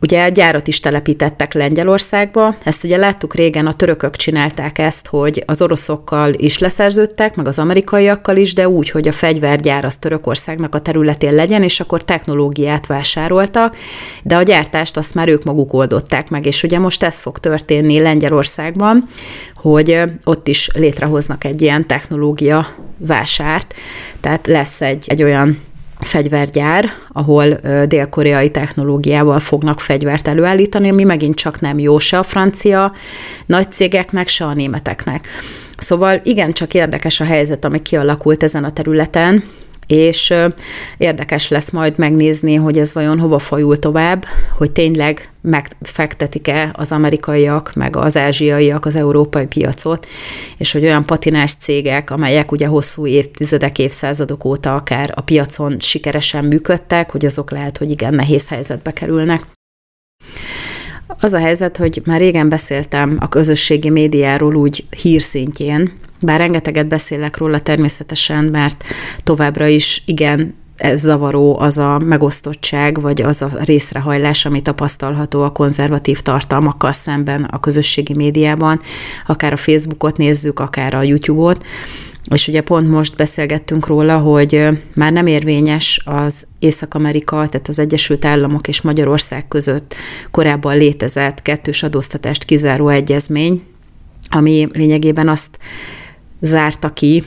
Ugye gyárat is telepítettek Lengyelországba, ezt ugye láttuk régen, a törökök csinálták ezt, hogy az oroszokkal is leszerződtek, meg az amerikaiakkal is, de úgy, hogy a fegyvergyár az Törökországnak a területén legyen, és akkor technológiát vásároltak, de a gyártást azt már ők maguk oldották meg, és ugye most ez fog történni Lengyelországban, hogy ott is létrehoznak egy ilyen technológia vásárt, tehát lesz egy, egy olyan fegyvergyár, ahol dél-koreai technológiával fognak fegyvert előállítani, ami megint csak nem jó se a francia nagy cégeknek, se a németeknek. Szóval igen, csak érdekes a helyzet, ami kialakult ezen a területen, és érdekes lesz majd megnézni, hogy ez vajon hova fajul tovább, hogy tényleg megfektetik-e az amerikaiak, meg az ázsiaiak az európai piacot, és hogy olyan patinás cégek, amelyek ugye hosszú évtizedek, évszázadok óta akár a piacon sikeresen működtek, hogy azok lehet, hogy igen nehéz helyzetbe kerülnek. Az a helyzet, hogy már régen beszéltem a közösségi médiáról úgy hírszintjén, bár rengeteget beszélek róla természetesen, mert továbbra is igen, ez zavaró az a megosztottság, vagy az a részrehajlás, ami tapasztalható a konzervatív tartalmakkal szemben a közösségi médiában, akár a Facebookot nézzük, akár a YouTube-ot, és ugye pont most beszélgettünk róla, hogy már nem érvényes az Észak-Amerika, tehát az Egyesült Államok és Magyarország között korábban létezett kettős adóztatást kizáró egyezmény, ami lényegében azt zárta ki,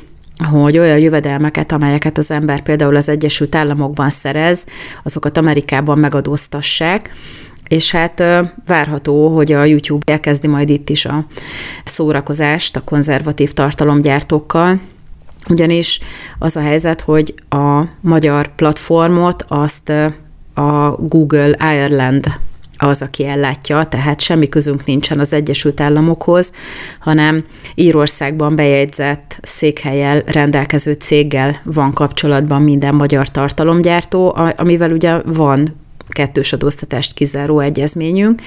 hogy olyan jövedelmeket, amelyeket az ember például az Egyesült Államokban szerez, azokat Amerikában megadóztassák, és hát várható, hogy a YouTube elkezdi majd itt is a szórakozást a konzervatív tartalomgyártókkal, ugyanis az a helyzet, hogy a magyar platformot azt a Google Ireland az, aki ellátja, tehát semmi közünk nincsen az Egyesült Államokhoz, hanem Írországban bejegyzett székhelyel rendelkező céggel van kapcsolatban minden magyar tartalomgyártó, amivel ugye van kettős adóztatást kizáró egyezményünk,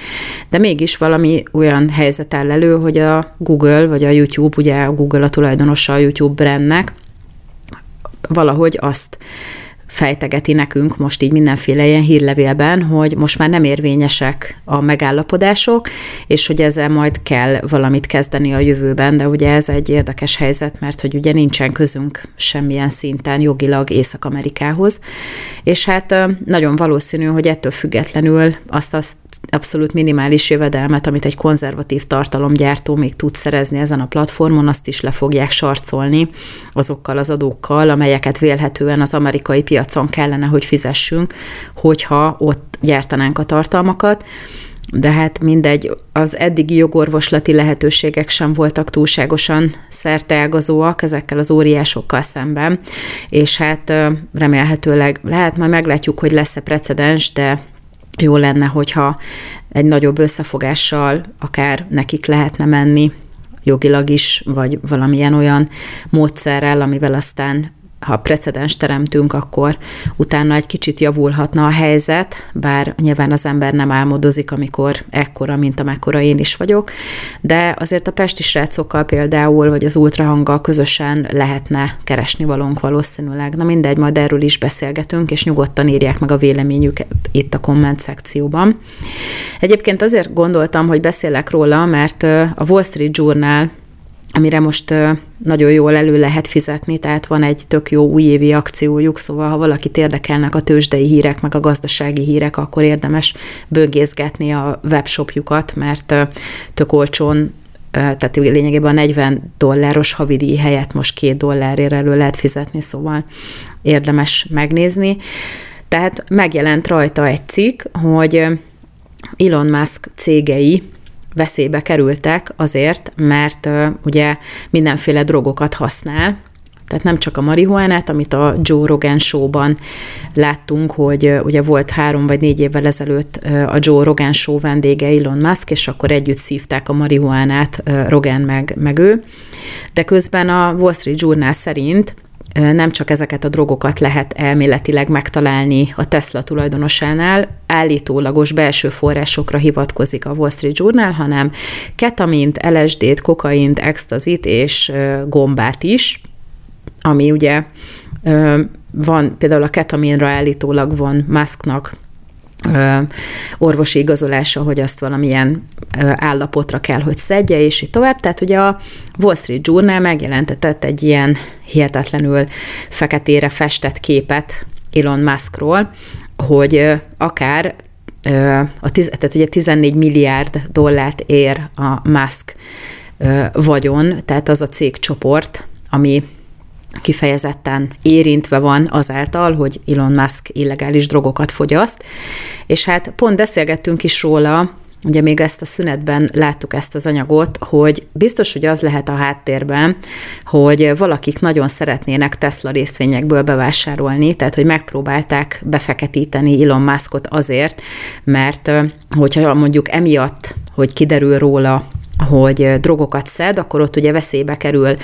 de mégis valami olyan helyzet áll elő, hogy a Google vagy a YouTube, ugye a Google a tulajdonosa a YouTube brandnek, valahogy azt fejtegeti nekünk most így mindenféle ilyen hírlevélben, hogy most már nem érvényesek a megállapodások, és hogy ezzel majd kell valamit kezdeni a jövőben, de ugye ez egy érdekes helyzet, mert hogy ugye nincsen közünk semmilyen szinten jogilag Észak-Amerikához, és hát nagyon valószínű, hogy ettől függetlenül azt, azt abszolút minimális jövedelmet, amit egy konzervatív tartalomgyártó még tud szerezni ezen a platformon, azt is le fogják sarcolni azokkal az adókkal, amelyeket vélhetően az amerikai piacon kellene, hogy fizessünk, hogyha ott gyártanánk a tartalmakat. de hát mindegy, az eddigi jogorvoslati lehetőségek sem voltak túlságosan szerteágazóak ezekkel az óriásokkal szemben, és hát remélhetőleg lehet, majd meglátjuk, hogy lesz-e precedens, de jó lenne, hogyha egy nagyobb összefogással akár nekik lehetne menni jogilag is, vagy valamilyen olyan módszerrel, amivel aztán ha precedens teremtünk, akkor utána egy kicsit javulhatna a helyzet, bár nyilván az ember nem álmodozik, amikor ekkora, mint amekkora én is vagyok, de azért a pesti srácokkal például, vagy az ultrahanggal közösen lehetne keresni valónk valószínűleg. Na mindegy, majd erről is beszélgetünk, és nyugodtan írják meg a véleményüket itt a komment szekcióban. Egyébként azért gondoltam, hogy beszélek róla, mert a Wall Street Journal amire most nagyon jól elő lehet fizetni, tehát van egy tök jó újévi akciójuk, szóval ha valakit érdekelnek a tőzsdei hírek, meg a gazdasági hírek, akkor érdemes böngészgetni a webshopjukat, mert tök olcsón tehát lényegében a 40 dolláros havidíj helyett most két dollárért elő lehet fizetni, szóval érdemes megnézni. Tehát megjelent rajta egy cikk, hogy Elon Musk cégei veszélybe kerültek azért, mert ugye mindenféle drogokat használ, tehát nem csak a marihuánát, amit a Joe Rogan show-ban láttunk, hogy ugye volt három vagy négy évvel ezelőtt a Joe Rogan show vendége Elon Musk, és akkor együtt szívták a marihuánát Rogan meg, meg ő. De közben a Wall Street Journal szerint nem csak ezeket a drogokat lehet elméletileg megtalálni a Tesla tulajdonosánál, állítólagos belső forrásokra hivatkozik a Wall Street Journal, hanem ketamint, LSD-t, kokaint, extazit és gombát is, ami ugye van, például a ketaminra állítólag van Musknak orvosi igazolása, hogy azt valamilyen állapotra kell, hogy szedje, és így tovább. Tehát ugye a Wall Street Journal megjelentetett egy ilyen hihetetlenül feketére festett képet Elon Muskról, hogy akár a tiz, tehát ugye 14 milliárd dollárt ér a Musk vagyon, tehát az a cégcsoport, ami kifejezetten érintve van azáltal, hogy Elon Musk illegális drogokat fogyaszt. És hát pont beszélgettünk is róla, ugye még ezt a szünetben láttuk ezt az anyagot, hogy biztos, hogy az lehet a háttérben, hogy valakik nagyon szeretnének Tesla részvényekből bevásárolni, tehát hogy megpróbálták befeketíteni Elon Muskot azért, mert hogyha mondjuk emiatt, hogy kiderül róla, hogy drogokat szed, akkor ott ugye veszélybe kerül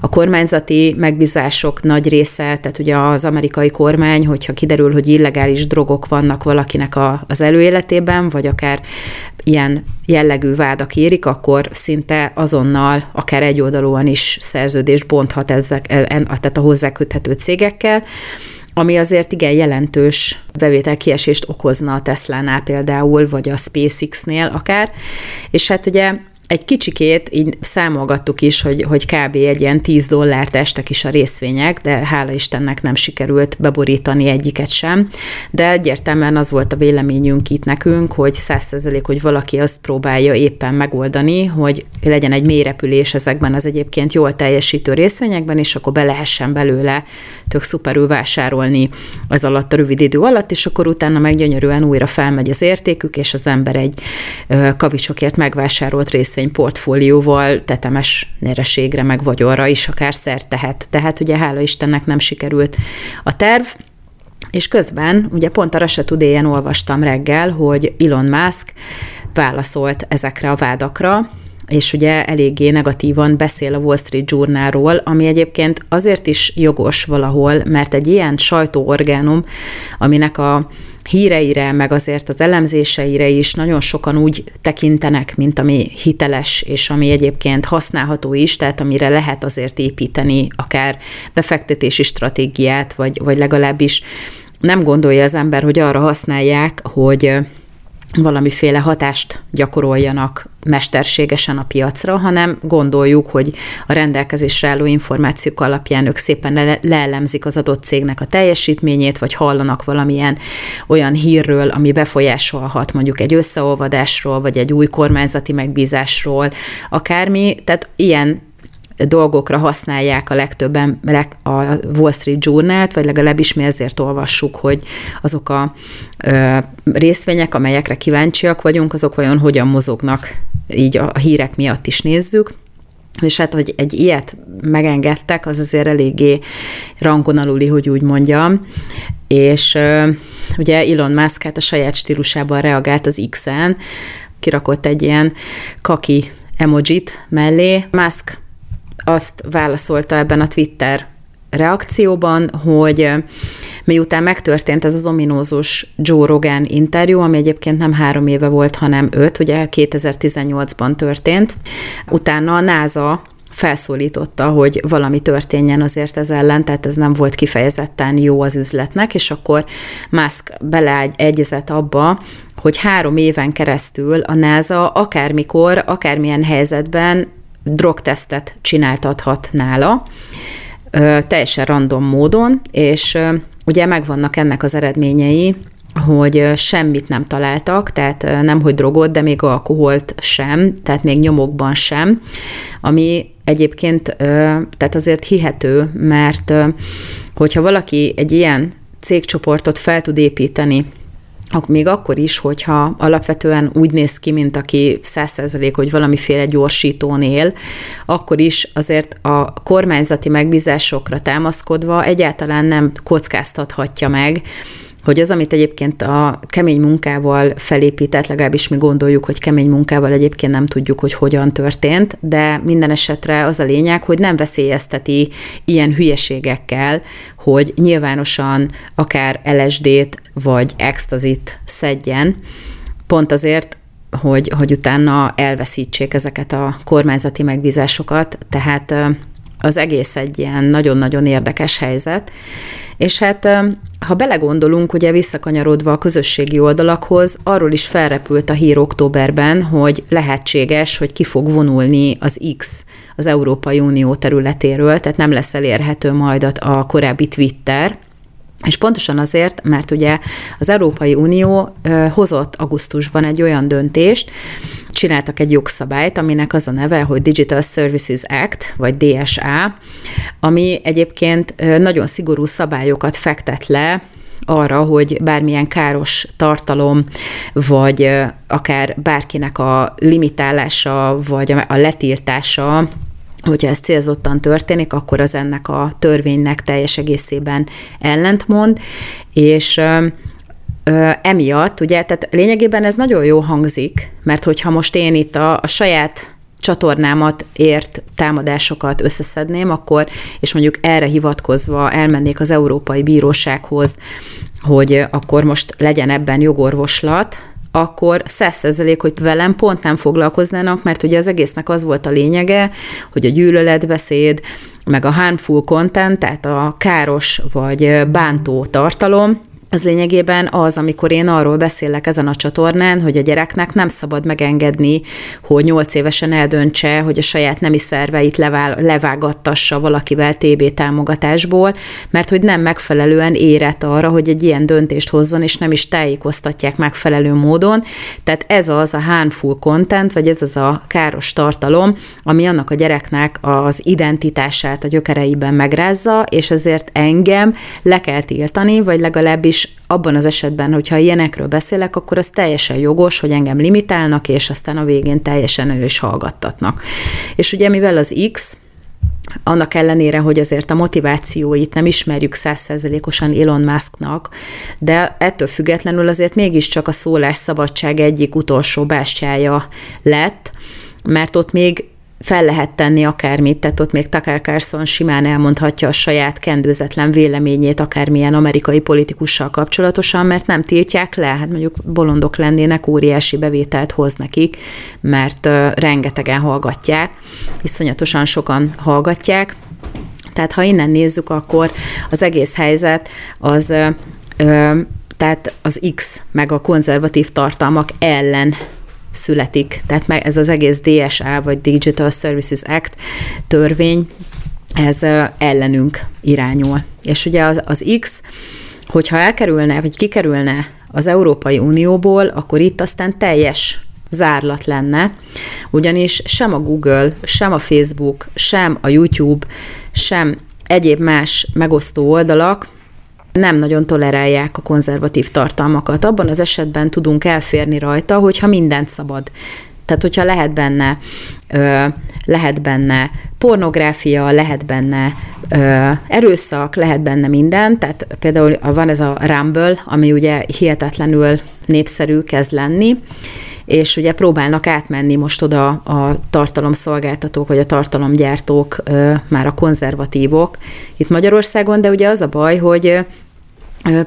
a kormányzati megbízások nagy része, tehát ugye az amerikai kormány, hogyha kiderül, hogy illegális drogok vannak valakinek a, az előéletében, vagy akár ilyen jellegű vádak érik, akkor szinte azonnal, akár egyoldalúan is szerződést bonthat ezek, e, tehát a hozzáköthető cégekkel, ami azért igen jelentős bevételkiesést okozna a Tesla-nál például, vagy a SpaceX-nél akár. És hát ugye egy kicsikét így számolgattuk is, hogy, hogy kb. egy ilyen 10 dollárt estek is a részvények, de hála Istennek nem sikerült beborítani egyiket sem. De egyértelműen az volt a véleményünk itt nekünk, hogy százszerzelék, hogy valaki azt próbálja éppen megoldani, hogy legyen egy mélyrepülés ezekben az egyébként jól teljesítő részvényekben, és akkor be lehessen belőle tök szuperül vásárolni az alatt a rövid idő alatt, és akkor utána meg gyönyörűen újra felmegy az értékük, és az ember egy kavicsokért megvásárolt részvényportfólióval tetemes nyereségre, meg vagyonra is akár szert tehet. Tehát ugye hála Istennek nem sikerült a terv, és közben, ugye pont a Russia today olvastam reggel, hogy Elon Musk válaszolt ezekre a vádakra, és ugye eléggé negatívan beszél a Wall Street Journalról, ami egyébként azért is jogos valahol, mert egy ilyen sajtóorgánum, aminek a híreire, meg azért az elemzéseire is nagyon sokan úgy tekintenek, mint ami hiteles, és ami egyébként használható is, tehát amire lehet azért építeni akár befektetési stratégiát, vagy, vagy legalábbis nem gondolja az ember, hogy arra használják, hogy valamiféle hatást gyakoroljanak mesterségesen a piacra, hanem gondoljuk, hogy a rendelkezésre álló információk alapján ők szépen le- leelemzik az adott cégnek a teljesítményét, vagy hallanak valamilyen olyan hírről, ami befolyásolhat mondjuk egy összeolvadásról, vagy egy új kormányzati megbízásról, akármi. Tehát ilyen dolgokra használják a legtöbben a Wall Street Journal-t, vagy legalábbis mi ezért olvassuk, hogy azok a részvények, amelyekre kíváncsiak vagyunk, azok vajon hogyan mozognak, így a hírek miatt is nézzük. És hát, hogy egy ilyet megengedtek, az azért eléggé rangon aluli, hogy úgy mondjam. És ugye Elon Musk hát a saját stílusában reagált az X-en, kirakott egy ilyen kaki emojit mellé. Musk azt válaszolta ebben a Twitter reakcióban, hogy miután megtörtént ez az ominózus Joe Rogan interjú, ami egyébként nem három éve volt, hanem öt, ugye 2018-ban történt, utána a NASA felszólította, hogy valami történjen azért ez ellen, tehát ez nem volt kifejezetten jó az üzletnek, és akkor Musk beleegyezett abba, hogy három éven keresztül a NASA akármikor, akármilyen helyzetben drogtesztet csináltathat nála, teljesen random módon, és ugye megvannak ennek az eredményei, hogy semmit nem találtak, tehát nem hogy drogot, de még alkoholt sem, tehát még nyomokban sem, ami egyébként tehát azért hihető, mert hogyha valaki egy ilyen cégcsoportot fel tud építeni, még akkor is, hogyha alapvetően úgy néz ki, mint aki százszerzelék, hogy valamiféle gyorsítón él, akkor is azért a kormányzati megbízásokra támaszkodva egyáltalán nem kockáztathatja meg, hogy az, amit egyébként a kemény munkával felépített, legalábbis mi gondoljuk, hogy kemény munkával egyébként nem tudjuk, hogy hogyan történt, de minden esetre az a lényeg, hogy nem veszélyezteti ilyen hülyeségekkel, hogy nyilvánosan akár LSD-t vagy extazit szedjen, pont azért, hogy, hogy utána elveszítsék ezeket a kormányzati megbízásokat, tehát az egész egy ilyen nagyon-nagyon érdekes helyzet. És hát, ha belegondolunk, ugye visszakanyarodva a közösségi oldalakhoz, arról is felrepült a hír októberben, hogy lehetséges, hogy ki fog vonulni az X az Európai Unió területéről, tehát nem lesz elérhető majd a korábbi Twitter, és pontosan azért, mert ugye az Európai Unió hozott augusztusban egy olyan döntést, csináltak egy jogszabályt, aminek az a neve, hogy Digital Services Act, vagy DSA, ami egyébként nagyon szigorú szabályokat fektet le arra, hogy bármilyen káros tartalom, vagy akár bárkinek a limitálása, vagy a letiltása hogyha ez célzottan történik, akkor az ennek a törvénynek teljes egészében ellentmond, és emiatt, ugye, tehát lényegében ez nagyon jó hangzik, mert hogyha most én itt a, a saját csatornámat ért támadásokat összeszedném, akkor, és mondjuk erre hivatkozva elmennék az Európai Bírósághoz, hogy akkor most legyen ebben jogorvoslat, akkor százszerzelék, hogy velem pont nem foglalkoznának, mert ugye az egésznek az volt a lényege, hogy a gyűlöletbeszéd, meg a harmful content, tehát a káros vagy bántó tartalom, az lényegében az, amikor én arról beszélek ezen a csatornán, hogy a gyereknek nem szabad megengedni, hogy nyolc évesen eldöntse, hogy a saját nemi szerveit levál, levágattassa valakivel TB támogatásból, mert hogy nem megfelelően érett arra, hogy egy ilyen döntést hozzon, és nem is tájékoztatják megfelelő módon. Tehát ez az a harmful content, vagy ez az a káros tartalom, ami annak a gyereknek az identitását a gyökereiben megrázza, és ezért engem le kell tiltani, vagy legalábbis és abban az esetben, hogyha ilyenekről beszélek, akkor az teljesen jogos, hogy engem limitálnak, és aztán a végén teljesen el is hallgattatnak. És ugye mivel az X, annak ellenére, hogy azért a motivációit nem ismerjük százszerzelékosan Elon Musknak, de ettől függetlenül azért mégiscsak a szólás szabadság egyik utolsó bástyája lett, mert ott még fel lehet tenni akármit, tehát ott még Tucker Carlson simán elmondhatja a saját kendőzetlen véleményét akármilyen amerikai politikussal kapcsolatosan, mert nem tiltják le, hát mondjuk bolondok lennének, óriási bevételt hoz nekik, mert rengetegen hallgatják, iszonyatosan sokan hallgatják, tehát ha innen nézzük, akkor az egész helyzet az uh, tehát az X meg a konzervatív tartalmak ellen születik. Tehát ez az egész DSA, vagy Digital Services Act törvény, ez ellenünk irányul. És ugye az, az X, hogyha elkerülne, vagy kikerülne az Európai Unióból, akkor itt aztán teljes zárlat lenne, ugyanis sem a Google, sem a Facebook, sem a YouTube, sem egyéb más megosztó oldalak nem nagyon tolerálják a konzervatív tartalmakat. Abban az esetben tudunk elférni rajta, hogyha mindent szabad. Tehát, hogyha lehet benne, ö, lehet benne pornográfia, lehet benne ö, erőszak, lehet benne minden. Tehát például van ez a Rumble, ami ugye hihetetlenül népszerű kezd lenni, és ugye próbálnak átmenni most oda a tartalomszolgáltatók, vagy a tartalomgyártók, már a konzervatívok itt Magyarországon, de ugye az a baj, hogy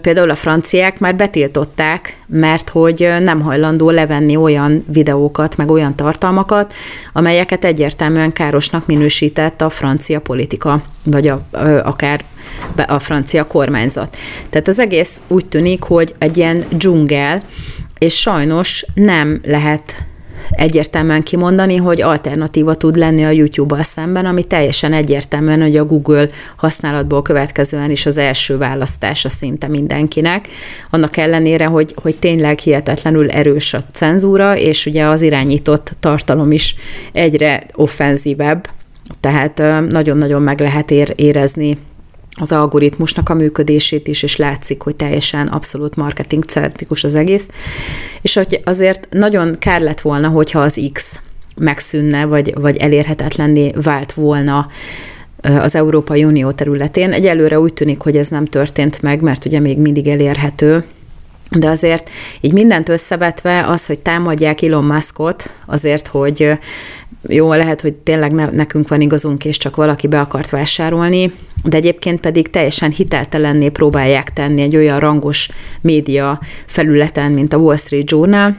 Például a franciák már betiltották, mert hogy nem hajlandó levenni olyan videókat, meg olyan tartalmakat, amelyeket egyértelműen károsnak minősített a francia politika, vagy a, akár a francia kormányzat. Tehát az egész úgy tűnik, hogy egy ilyen dzsungel, és sajnos nem lehet egyértelműen kimondani, hogy alternatíva tud lenni a YouTube-bal szemben, ami teljesen egyértelműen, hogy a Google használatból következően is az első választása szinte mindenkinek. Annak ellenére, hogy, hogy tényleg hihetetlenül erős a cenzúra, és ugye az irányított tartalom is egyre offenzívebb, tehát nagyon-nagyon meg lehet érezni az algoritmusnak a működését is, és látszik, hogy teljesen abszolút marketing centrikus az egész. És hogy azért nagyon kár lett volna, hogyha az X megszűnne, vagy, vagy elérhetetlenné vált volna az Európai Unió területén. Egyelőre úgy tűnik, hogy ez nem történt meg, mert ugye még mindig elérhető, de azért így mindent összevetve az, hogy támadják Elon Muskot azért, hogy jó, lehet, hogy tényleg ne, nekünk van igazunk, és csak valaki be akart vásárolni, de egyébként pedig teljesen hiteltelenné próbálják tenni egy olyan rangos média felületen, mint a Wall Street Journal,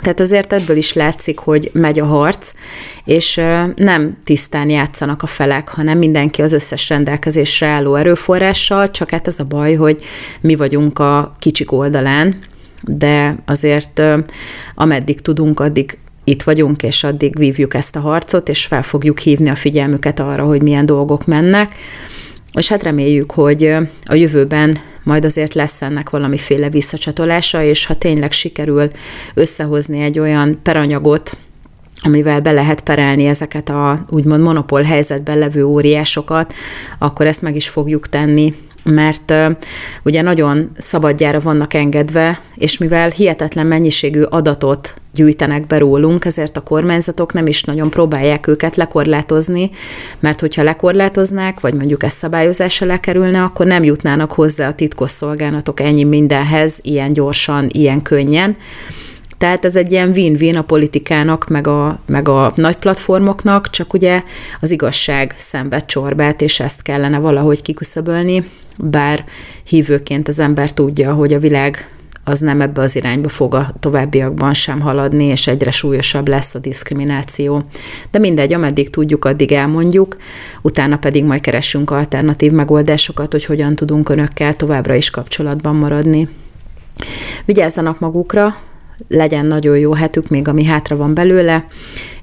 tehát azért ebből is látszik, hogy megy a harc, és nem tisztán játszanak a felek, hanem mindenki az összes rendelkezésre álló erőforrással, csak hát ez a baj, hogy mi vagyunk a kicsik oldalán, de azért ameddig tudunk, addig itt vagyunk, és addig vívjuk ezt a harcot, és fel fogjuk hívni a figyelmüket arra, hogy milyen dolgok mennek. És hát reméljük, hogy a jövőben majd azért lesz ennek valamiféle visszacsatolása, és ha tényleg sikerül összehozni egy olyan peranyagot, amivel be lehet perelni ezeket a úgymond monopól helyzetben levő óriásokat, akkor ezt meg is fogjuk tenni, mert uh, ugye nagyon szabadjára vannak engedve, és mivel hihetetlen mennyiségű adatot gyűjtenek be rólunk, ezért a kormányzatok nem is nagyon próbálják őket lekorlátozni, mert hogyha lekorlátoznák, vagy mondjuk ez szabályozás alá kerülne, akkor nem jutnának hozzá a titkosszolgálatok ennyi mindenhez, ilyen gyorsan, ilyen könnyen. Tehát ez egy ilyen win-win a politikának, meg a, meg a nagy platformoknak, csak ugye az igazság szenved csorbát, és ezt kellene valahogy kiküszöbölni, bár hívőként az ember tudja, hogy a világ az nem ebbe az irányba fog a továbbiakban sem haladni, és egyre súlyosabb lesz a diszkrimináció. De mindegy, ameddig tudjuk, addig elmondjuk, utána pedig majd keresünk alternatív megoldásokat, hogy hogyan tudunk önökkel továbbra is kapcsolatban maradni. Vigyázzanak magukra, legyen nagyon jó hetük, még ami hátra van belőle,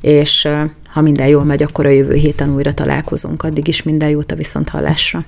és ha minden jól megy, akkor a jövő héten újra találkozunk. Addig is minden jót a viszonthallásra.